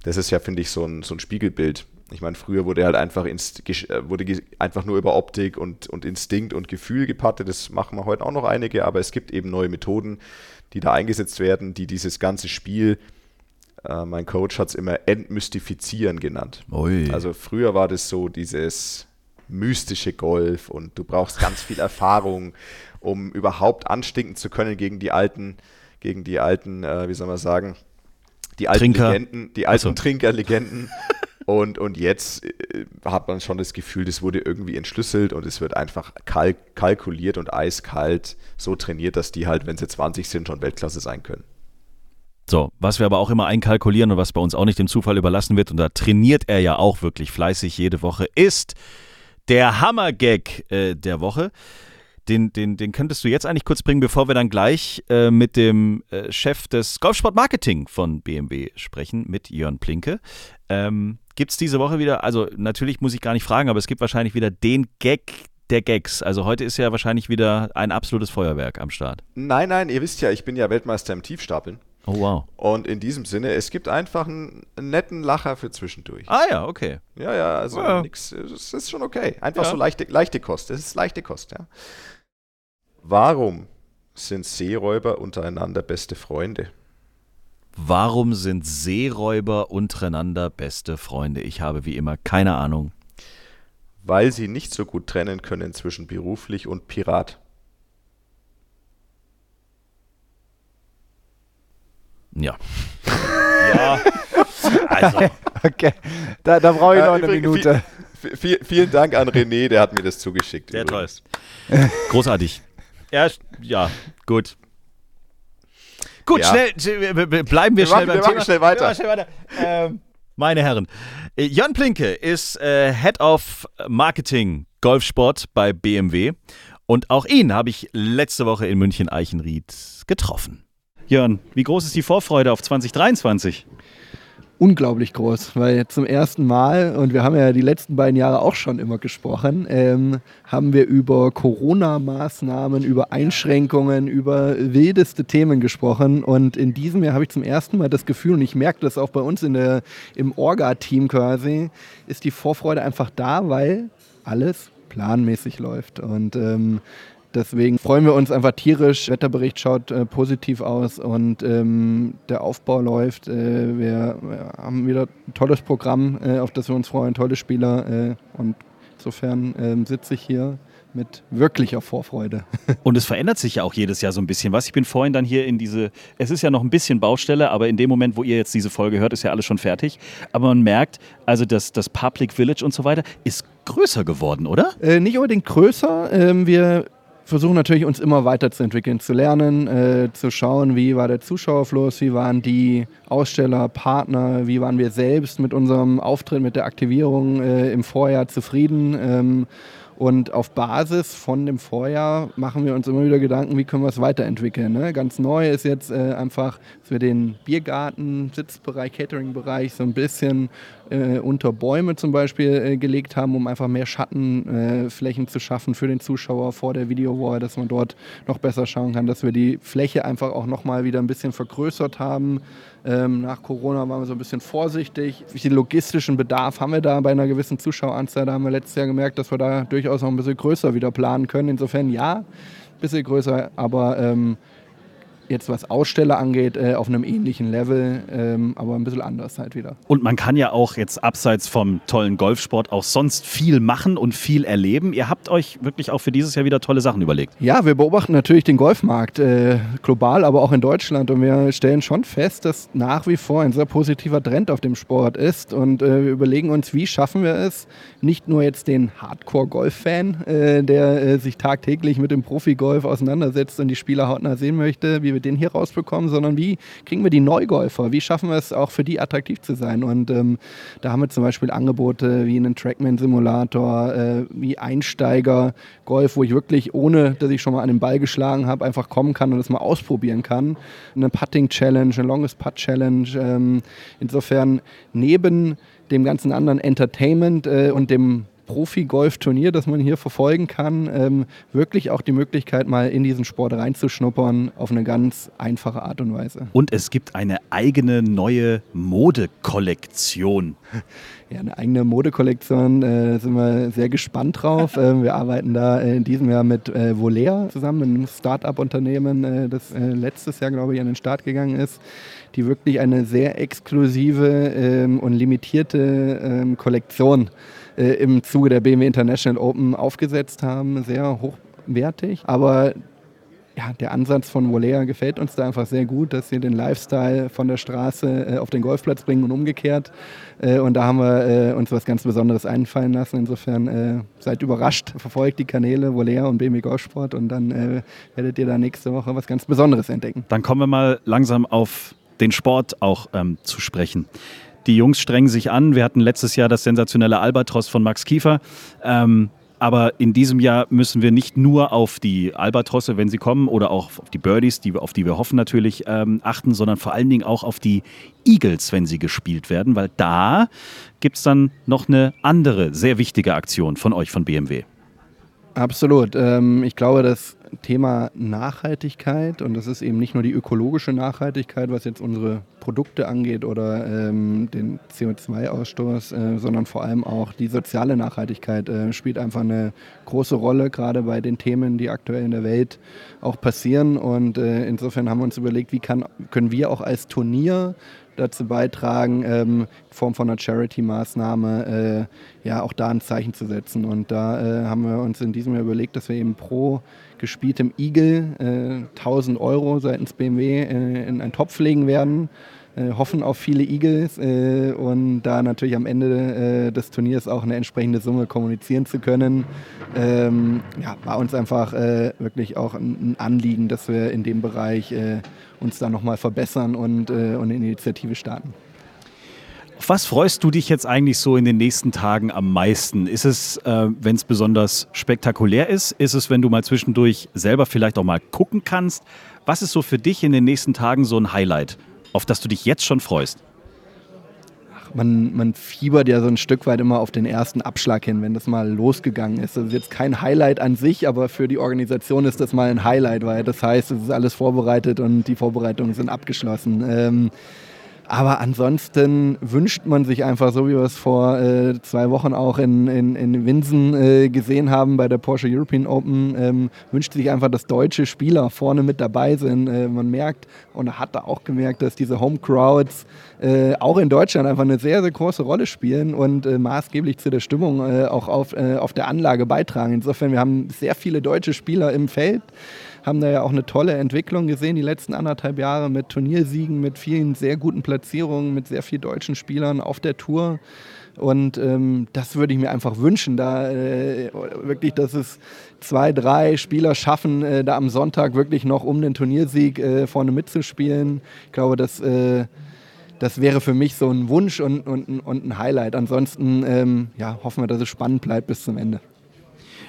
Das ist ja, finde ich, so ein, so ein Spiegelbild. Ich meine, früher wurde halt einfach, äh, wurde einfach nur über Optik und, und Instinkt und Gefühl gepattet. Das machen wir heute auch noch einige, aber es gibt eben neue Methoden, die da eingesetzt werden, die dieses ganze Spiel, äh, mein Coach hat es immer entmystifizieren genannt. Ui. Also früher war das so dieses mystische Golf und du brauchst ganz viel Erfahrung, um überhaupt anstinken zu können gegen die alten, gegen die alten, äh, wie soll man sagen, die alten Trinker. Legenden, die alten. Trinkerlegenden. und, und jetzt äh, hat man schon das Gefühl, das wurde irgendwie entschlüsselt und es wird einfach kalk kalkuliert und eiskalt so trainiert, dass die halt, wenn sie 20 sind, schon Weltklasse sein können. So, was wir aber auch immer einkalkulieren und was bei uns auch nicht dem Zufall überlassen wird, und da trainiert er ja auch wirklich fleißig jede Woche, ist der Hammergag äh, der Woche. Den, den, den könntest du jetzt eigentlich kurz bringen, bevor wir dann gleich äh, mit dem äh, Chef des Golfsport-Marketing von BMW sprechen, mit Jörn Plinke. Ähm, gibt es diese Woche wieder, also natürlich muss ich gar nicht fragen, aber es gibt wahrscheinlich wieder den Gag der Gags. Also heute ist ja wahrscheinlich wieder ein absolutes Feuerwerk am Start. Nein, nein, ihr wisst ja, ich bin ja Weltmeister im Tiefstapeln. Oh wow. Und in diesem Sinne, es gibt einfach einen netten Lacher für zwischendurch. Ah ja, okay. Ja, ja, also Ja. nix, es ist schon okay. Einfach Ja. so leichte, leichte Kost. Es ist leichte Kost, ja. Warum sind Seeräuber untereinander beste Freunde? Warum sind Seeräuber untereinander beste Freunde? Ich habe wie immer keine Ahnung. Weil sie nicht so gut trennen können zwischen beruflich und Pirat. Ja. ja. Also, Okay, da, da brauche ich Äh, noch eine übrigens, Minute. vi- vi- vielen Dank an René, der hat mir das zugeschickt. sehr toll. übrigens. Großartig. Ja, ja, gut. Gut, Ja. schnell, wir- wir- bleiben wir, Wir schnell machen- wir beim machen Thema. schnell weiter. Wir machen schnell weiter. Ähm, meine Herren, äh, Jan Plinke ist äh, Head of Marketing Golfsport bei BMW und auch ihn habe ich letzte Woche in München-Eichenried getroffen. Jörn, wie groß ist die Vorfreude auf 2023? Unglaublich groß, weil zum ersten Mal, und wir haben ja die letzten beiden Jahre auch schon immer gesprochen, ähm, haben wir über Corona-Maßnahmen, über Einschränkungen, über wildeste Themen gesprochen. Und in diesem Jahr habe ich zum ersten Mal das Gefühl, und ich merke das auch bei uns in der, im Orga-Team quasi, ist die Vorfreude einfach da, weil alles planmäßig läuft. Und ähm, deswegen freuen wir uns einfach tierisch. Wetterbericht schaut äh, positiv aus und ähm, der Aufbau läuft. Äh, wir, wir, haben wieder ein tolles Programm, äh, auf das wir uns freuen, tolle Spieler äh, und insofern ähm, sitze ich hier mit wirklicher Vorfreude. Und es verändert sich ja auch jedes Jahr so ein bisschen was. Ich bin vorhin dann hier in diese, es ist ja noch ein bisschen Baustelle, aber in dem Moment, wo ihr jetzt diese Folge hört, ist ja alles schon fertig. Aber man merkt, also das, das Public Village und so weiter ist größer geworden, oder? Äh, nicht unbedingt größer. Ähm, wir versuchen natürlich uns immer weiterzuentwickeln, zu lernen, äh, zu schauen, wie war der Zuschauerfluss, wie waren die Aussteller, Partner, wie waren wir selbst mit unserem Auftritt, mit der Aktivierung äh, im Vorjahr zufrieden. Ähm, und auf Basis von dem Vorjahr machen wir uns immer wieder Gedanken, wie können wir es weiterentwickeln. Ne? Ganz neu ist jetzt äh, einfach für den Biergarten, Sitzbereich, Catering-Bereich so ein bisschen äh, unter Bäume zum Beispiel äh, gelegt haben, um einfach mehr Schattenflächen zu schaffen für den Zuschauer vor der Videowall, dass man dort noch besser schauen kann, dass wir die Fläche einfach auch nochmal wieder ein bisschen vergrößert haben. Ähm, nach Corona waren wir so ein bisschen vorsichtig. Viel logistischen Bedarf haben wir da bei einer gewissen Zuschaueranzahl? Da haben wir letztes Jahr gemerkt, dass wir da durchaus noch ein bisschen größer wieder planen können. Insofern ja, ein bisschen größer, aber ähm, jetzt was Aussteller angeht, äh, auf einem ähnlichen Level, ähm, aber ein bisschen anders halt wieder. Und man kann ja auch jetzt abseits vom tollen Golfsport auch sonst viel machen und viel erleben. Ihr habt euch wirklich auch für dieses Jahr wieder tolle Sachen überlegt. Ja, wir beobachten natürlich den Golfmarkt äh, global, aber auch in Deutschland und wir stellen schon fest, dass nach wie vor ein sehr positiver Trend auf dem Sport ist und äh, wir überlegen uns, wie schaffen wir es, nicht nur jetzt den Hardcore-Golf-Fan, äh, der äh, sich tagtäglich mit dem Profi-Golf auseinandersetzt und die Spieler hautnah sehen möchte, wie wir den hier rausbekommen, sondern wie kriegen wir die Neugolfer? Wie schaffen wir es auch für die attraktiv zu sein? Und ähm, da haben wir zum Beispiel Angebote wie einen Trackman-Simulator, äh, wie Einsteiger-Golf, wo ich wirklich, ohne dass ich schon mal an den Ball geschlagen habe, einfach kommen kann und das mal ausprobieren kann. Eine Putting-Challenge, eine Longest Putt-Challenge. Ähm, insofern neben dem ganzen anderen Entertainment äh, und dem Profi-Golf-Turnier, das man hier verfolgen kann, ähm, wirklich auch die Möglichkeit, mal in diesen Sport reinzuschnuppern auf eine ganz einfache Art und Weise. Und es gibt eine eigene neue Modekollektion. Ja, eine eigene Modekollektion, äh, sind wir sehr gespannt drauf. äh, wir arbeiten da in diesem Jahr mit äh, Volea zusammen, einem Start-up-Unternehmen, äh, das äh, letztes Jahr, glaube ich, an den Start gegangen ist, die wirklich eine sehr exklusive ähm, und limitierte ähm, Kollektion äh, im Zuge der BMW International Open aufgesetzt haben. Sehr hochwertig, aber ja, der Ansatz von Volea gefällt uns da einfach sehr gut, dass sie den Lifestyle von der Straße äh, auf den Golfplatz bringen und umgekehrt. Äh, und da haben wir äh, uns was ganz Besonderes einfallen lassen. Insofern äh, seid überrascht, verfolgt die Kanäle Volea und BMW Golfsport und dann äh, werdet ihr da nächste Woche was ganz Besonderes entdecken. Dann kommen wir mal langsam auf den Sport auch ähm, zu sprechen. Die Jungs strengen sich an. Wir hatten letztes Jahr das sensationelle Albatros von Max Kiefer. Ähm, aber in diesem Jahr müssen wir nicht nur auf die Albatrosse, wenn sie kommen, oder auch auf die Birdies, die, auf die wir hoffen natürlich, ähm, achten, sondern vor allen Dingen auch auf die Eagles, wenn sie gespielt werden, weil da gibt es dann noch eine andere, sehr wichtige Aktion von euch, von BMW. Absolut. Ähm, ich glaube, das Thema Nachhaltigkeit, und das ist eben nicht nur die ökologische Nachhaltigkeit, was jetzt unsere Produkte angeht oder ähm, den CO2-Ausstoß, äh, sondern vor allem auch die soziale Nachhaltigkeit äh, spielt einfach eine große Rolle, gerade bei den Themen, die aktuell in der Welt auch passieren. Und äh, insofern haben wir uns überlegt, wie kann, können wir auch als Turnier dazu beitragen, ähm, in Form von einer Charity-Maßnahme äh, ja auch da ein Zeichen zu setzen. Und da äh, haben wir uns in diesem Jahr überlegt, dass wir eben pro gespieltem Igel äh, 1000 Euro seitens BMW äh, in einen Topf legen werden. Äh, hoffen auf viele Eagles äh, und da natürlich am Ende des Turniers auch eine entsprechende Summe kommunizieren zu können, ähm, ja, war uns einfach wirklich auch ein, Anliegen, dass wir in dem Bereich uns da nochmal verbessern und, äh, und eine Initiative starten. Auf was freust du dich jetzt eigentlich so in den nächsten Tagen am meisten? Ist es, äh, wenn es besonders spektakulär ist? Ist es, wenn du mal zwischendurch selber vielleicht auch mal gucken kannst? Was ist so für dich in den nächsten Tagen so ein Highlight, auf das du dich jetzt schon freust? man, man fiebert ja so ein Stück weit immer auf den ersten Abschlag hin, wenn das mal losgegangen ist. Das ist jetzt kein Highlight an sich, aber für die Organisation ist das mal ein Highlight, weil das heißt, es ist alles vorbereitet und die Vorbereitungen sind abgeschlossen. Ähm, Aber ansonsten wünscht man sich einfach, so wie wir es vor äh, zwei Wochen auch in, in, in Winsen äh, gesehen haben bei der Porsche European Open, ähm, wünscht sich einfach, dass deutsche Spieler vorne mit dabei sind. Äh, man merkt und hat da auch gemerkt, dass diese Home Crowds äh, auch in Deutschland einfach eine sehr, sehr große Rolle spielen und äh, maßgeblich zu der Stimmung äh, auch auf, auf der Anlage beitragen. Insofern, wir haben sehr viele deutsche Spieler im Feld haben da ja auch eine tolle Entwicklung gesehen die letzten anderthalb Jahre mit Turniersiegen, mit vielen sehr guten Platzierungen, mit sehr vielen deutschen Spielern auf der Tour. Und ähm, das würde ich mir einfach wünschen, da äh, wirklich, dass es zwei, drei Spieler schaffen, äh, da am Sonntag wirklich noch um den Turniersieg äh, vorne mitzuspielen. Ich glaube, das, äh, das wäre für mich so ein Wunsch und, und, und ein Highlight. Ansonsten ähm, ja, hoffen wir, dass es spannend bleibt bis zum Ende.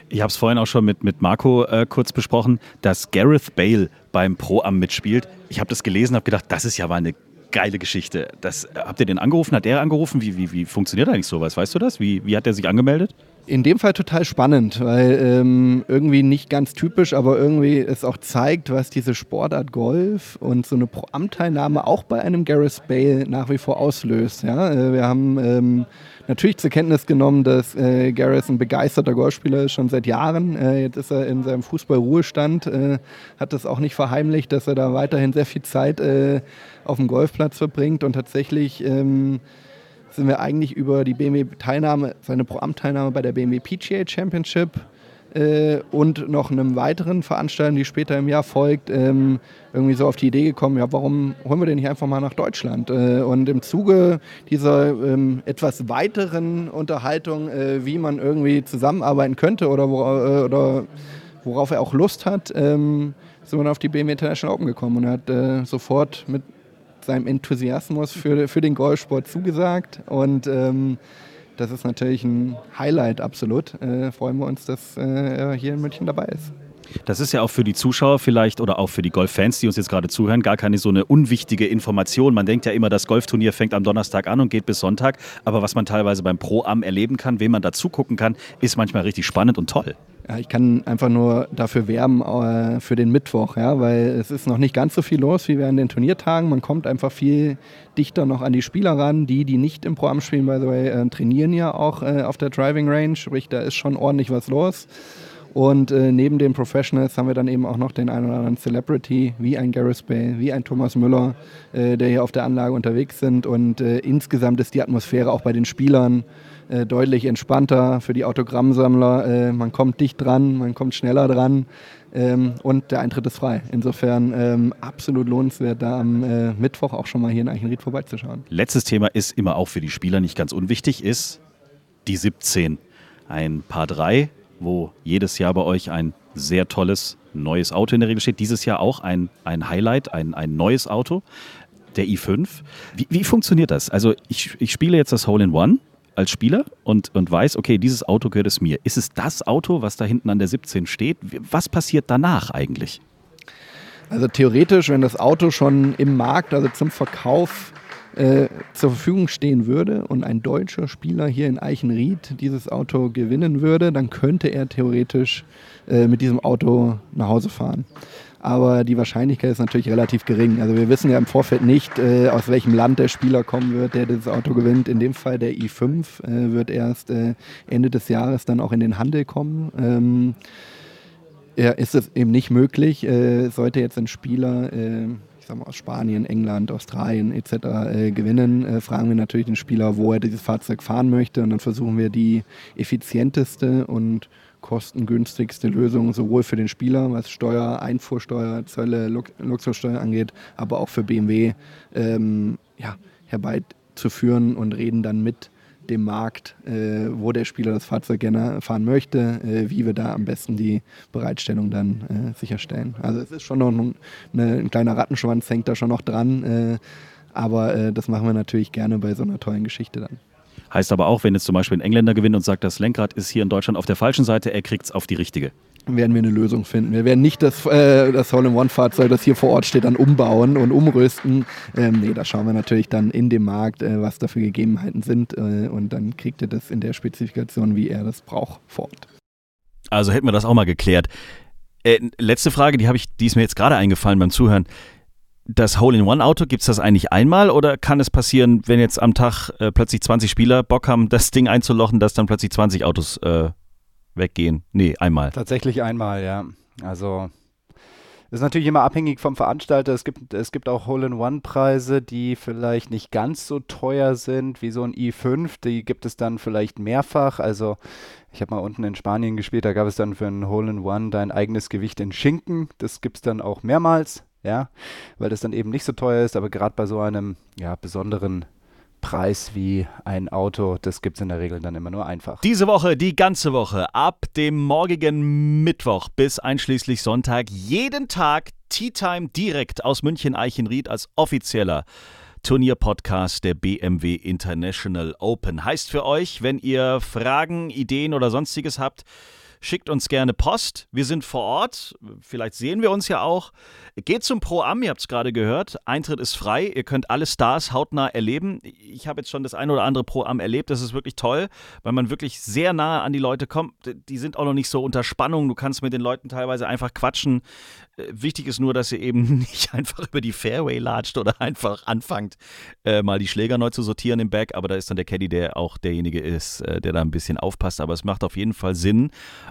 Ich habe es vorhin auch schon mit, mit Marco äh, kurz besprochen, dass Gareth Bale beim Pro-Am mitspielt. Ich habe das gelesen, habe gedacht, das ist ja mal eine geile Geschichte. Das, habt ihr den angerufen? Hat er angerufen? Wie, wie, wie funktioniert eigentlich sowas? Weißt du das? Wie, wie hat er sich angemeldet? In dem Fall total spannend, weil ähm, irgendwie nicht ganz typisch, aber irgendwie es auch zeigt, was diese Sportart Golf und so eine Pro-Am-Teilnahme auch bei einem Gareth Bale nach wie vor auslöst. Ja? Äh, wir haben ähm, natürlich zur Kenntnis genommen, dass äh, Gareth ein begeisterter Golfspieler ist, schon seit Jahren. Äh, jetzt ist er in seinem Fußballruhestand, äh, hat das auch nicht verheimlicht, dass er da weiterhin sehr viel Zeit äh, auf dem Golfplatz verbringt und tatsächlich ähm, sind wir eigentlich über die BMW-Teilnahme, seine Pro-Am-Teilnahme bei der BMW PGA Championship äh, und noch einem weiteren Veranstaltung, die später im Jahr folgt, ähm, irgendwie so auf die Idee gekommen, ja, warum holen wir den nicht einfach mal nach Deutschland? Äh, und im Zuge dieser ähm, etwas weiteren Unterhaltung, äh, wie man irgendwie zusammenarbeiten könnte oder, wo, äh, oder worauf er auch Lust hat, ähm, sind wir dann auf die BMW International Open gekommen und er hat äh, sofort mit seinem Enthusiasmus für, für den Golfsport zugesagt und ähm, das ist natürlich ein Highlight absolut. Äh, freuen wir uns, dass äh, er hier in München dabei ist. Das ist ja auch für die Zuschauer vielleicht oder auch für die Golffans, die uns jetzt gerade zuhören, gar keine so eine unwichtige Information. Man denkt ja immer, das Golfturnier fängt am Donnerstag an und geht bis Sonntag. Aber was man teilweise beim Pro-Am erleben kann, wem man dazu gucken kann, ist manchmal richtig spannend und toll. Ja, ich kann einfach nur dafür werben äh, für den Mittwoch, ja, weil es ist noch nicht ganz so viel los wie während den Turniertagen. Man kommt einfach viel dichter noch an die Spieler ran. Die, die nicht im Programm spielen, by the way, äh, trainieren ja auch äh, auf der Driving Range, sprich, da ist schon ordentlich was los. Und äh, neben den Professionals haben wir dann eben auch noch den einen oder anderen Celebrity, wie ein Gareth Bale, wie ein Thomas Müller, äh, der hier auf der Anlage unterwegs sind. Und äh, insgesamt ist die Atmosphäre auch bei den Spielern äh, deutlich entspannter für die Autogrammsammler. Äh, man kommt dicht dran, man kommt schneller dran ähm, und der Eintritt ist frei. Insofern ähm, absolut lohnenswert, da am äh, Mittwoch auch schon mal hier in Eichenried vorbeizuschauen. Letztes Thema ist immer auch für die Spieler nicht ganz unwichtig, ist die 17. Ein Paar 3, wo jedes Jahr bei euch ein sehr tolles neues Auto in der Regel steht. Dieses Jahr auch ein, ein Highlight, ein, ein neues Auto, der i5. Wie, wie funktioniert das? Also ich, ich spiele jetzt das Hole in One als Spieler und, und weiß, okay, dieses Auto gehört es mir. Ist es das Auto, was da hinten an der 17 steht? Was passiert danach eigentlich? Also theoretisch, wenn das Auto schon im Markt, also zum Verkauf äh, zur Verfügung stehen würde und ein deutscher Spieler hier in Eichenried dieses Auto gewinnen würde, dann könnte er theoretisch äh, mit diesem Auto nach Hause fahren aber die Wahrscheinlichkeit ist natürlich relativ gering. Also wir wissen ja im Vorfeld nicht, äh, aus welchem Land der Spieler kommen wird, der das Auto gewinnt. In dem Fall der i5 äh, wird erst äh, Ende des Jahres dann auch in den Handel kommen. Ähm, ja, ist es eben nicht möglich, äh, sollte jetzt ein Spieler äh, ich sag mal, aus Spanien, England, Australien etc. Äh, gewinnen, äh, fragen wir natürlich den Spieler, wo er dieses Fahrzeug fahren möchte und dann versuchen wir die effizienteste und kostengünstigste Lösung, sowohl für den Spieler, was Steuer, Einfuhrsteuer, Zölle, Luxussteuer angeht, aber auch für BMW ähm, ja, herbeizuführen und reden dann mit dem Markt, äh, wo der Spieler das Fahrzeug gerne fahren möchte, äh, wie wir da am besten die Bereitstellung dann äh, sicherstellen. Also es ist schon noch ein, eine, ein kleiner Rattenschwanz, hängt da schon noch dran, äh, aber äh, das machen wir natürlich gerne bei so einer tollen Geschichte dann. Heißt aber auch, wenn jetzt zum Beispiel ein Engländer gewinnt und sagt, das Lenkrad ist hier in Deutschland auf der falschen Seite, er kriegt es auf die richtige. Werden wir eine Lösung finden. Wir werden nicht das, äh, das Hole-in-One-Fahrzeug, das hier vor Ort steht, dann umbauen und umrüsten. Ähm, nee, da schauen wir natürlich dann in dem Markt, äh, was da für Gegebenheiten sind. Äh, und dann kriegt er das in der Spezifikation, wie er das braucht, vor Ort. Also hätten wir das auch mal geklärt. Äh, letzte Frage, die, ich, die ist mir jetzt gerade eingefallen beim Zuhören. Das Hole-in-One-Auto, gibt es das eigentlich einmal oder kann es passieren, wenn jetzt am Tag äh, plötzlich 20 Spieler Bock haben, das Ding einzulochen, dass dann plötzlich 20 Autos äh, weggehen? Nee, einmal. Tatsächlich einmal, ja. Also ist natürlich immer abhängig vom Veranstalter. Es gibt, es gibt auch Hole-in-One-Preise, die vielleicht nicht ganz so teuer sind wie so ein i5. Die gibt es dann vielleicht mehrfach. Also ich habe mal unten in Spanien gespielt, da gab es dann für ein Hole-in-One dein eigenes Gewicht in Schinken. Das gibt es dann auch mehrmals, ja, weil das dann eben nicht so teuer ist. Aber gerade bei so einem ja, besonderen Preis wie ein Auto, das gibt es in der Regel dann immer nur einfach. Diese Woche, die ganze Woche, ab dem morgigen Mittwoch bis einschließlich Sonntag, jeden Tag Tea Time direkt aus München Eichenried als offizieller Turnierpodcast der BMW International Open. Heißt für euch, wenn ihr Fragen, Ideen oder sonstiges habt, schickt uns gerne Post. Wir sind vor Ort. Vielleicht sehen wir uns ja auch. Geht zum Pro-Am, ihr habt es gerade gehört. Eintritt ist frei. Ihr könnt alle Stars hautnah erleben. Ich habe jetzt schon das ein oder andere Pro-Am erlebt. Das ist wirklich toll, weil man wirklich sehr nahe an die Leute kommt. Die sind auch noch nicht so unter Spannung. Du kannst mit den Leuten teilweise einfach quatschen. Äh, wichtig ist nur, dass ihr eben nicht einfach über die Fairway latscht oder einfach anfangt, äh, mal die Schläger neu zu sortieren im Back. Aber da ist dann der Caddy, der auch derjenige ist, äh, der da ein bisschen aufpasst. Aber es macht auf jeden Fall Sinn,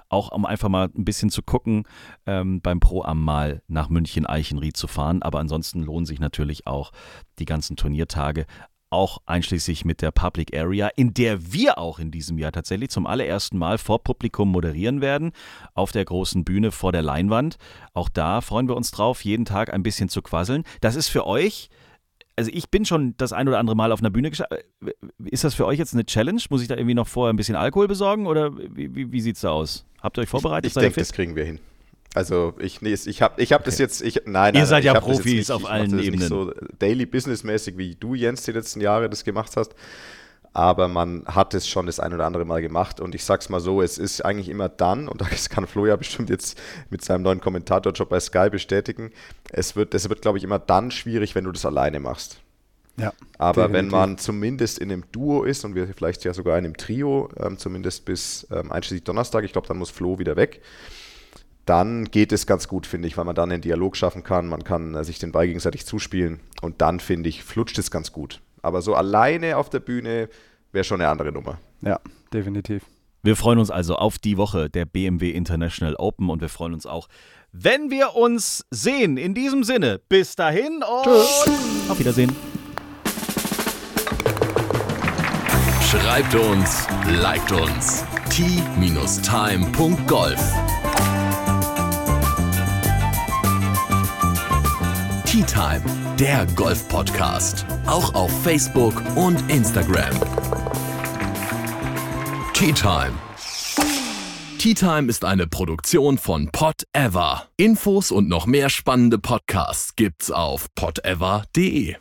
auch um einfach mal ein bisschen zu gucken, ähm, beim Pro am mal nach München Eichenried zu fahren. Aber ansonsten lohnen sich natürlich auch die ganzen Turniertage auch einschließlich mit der Public Area, in der wir auch in diesem Jahr tatsächlich zum allerersten Mal vor Publikum moderieren werden, auf der großen Bühne vor der Leinwand. Auch da freuen wir uns drauf, jeden Tag ein bisschen zu quasseln. Das ist für euch also ich bin schon das ein oder andere Mal auf einer Bühne gestanden. Ist das für euch jetzt eine Challenge? Muss ich da irgendwie noch vorher ein bisschen Alkohol besorgen oder wie, wie, wie sieht es da aus? Habt ihr euch vorbereitet? Ich, ich denke, das kriegen wir hin. Also ich, nee, ich habe ich hab okay. das jetzt, ich, nein, Ihr nein, seid ja Profis nicht, auf allen Ebenen. Nicht so daily businessmäßig wie du, Jens, die letzten Jahre das gemacht hast aber man hat es schon das ein oder andere Mal gemacht und ich sag's mal so, es ist eigentlich immer dann, und das kann Flo ja bestimmt jetzt mit seinem neuen Kommentatorjob bei Sky bestätigen, es wird, es wird glaube ich, immer dann schwierig, wenn du das alleine machst. Ja, aber definitiv. wenn man zumindest in einem Duo ist und wir vielleicht ja sogar in einem Trio, ähm, zumindest bis ähm, einschließlich Donnerstag, ich glaube, dann muss Flo wieder weg, dann geht es ganz gut, finde ich, weil man dann einen Dialog schaffen kann, man kann äh, sich den Ball gegenseitig zuspielen und dann, finde ich, flutscht es ganz gut. Aber so alleine auf der Bühne wäre schon eine andere Nummer. Ja, definitiv. Wir freuen uns also auf die Woche der BMW International Open und wir freuen uns auch, wenn wir uns sehen. In diesem Sinne, bis dahin und Tschüss. auf Wiedersehen. Schreibt uns, liked uns. t-time.golf Tea Time, der Golf-Podcast. Auch auf Facebook und Instagram. Tea Time. Tea Time ist eine Produktion von Pot Ever. Infos und noch mehr spannende Podcasts gibt's auf potever.de.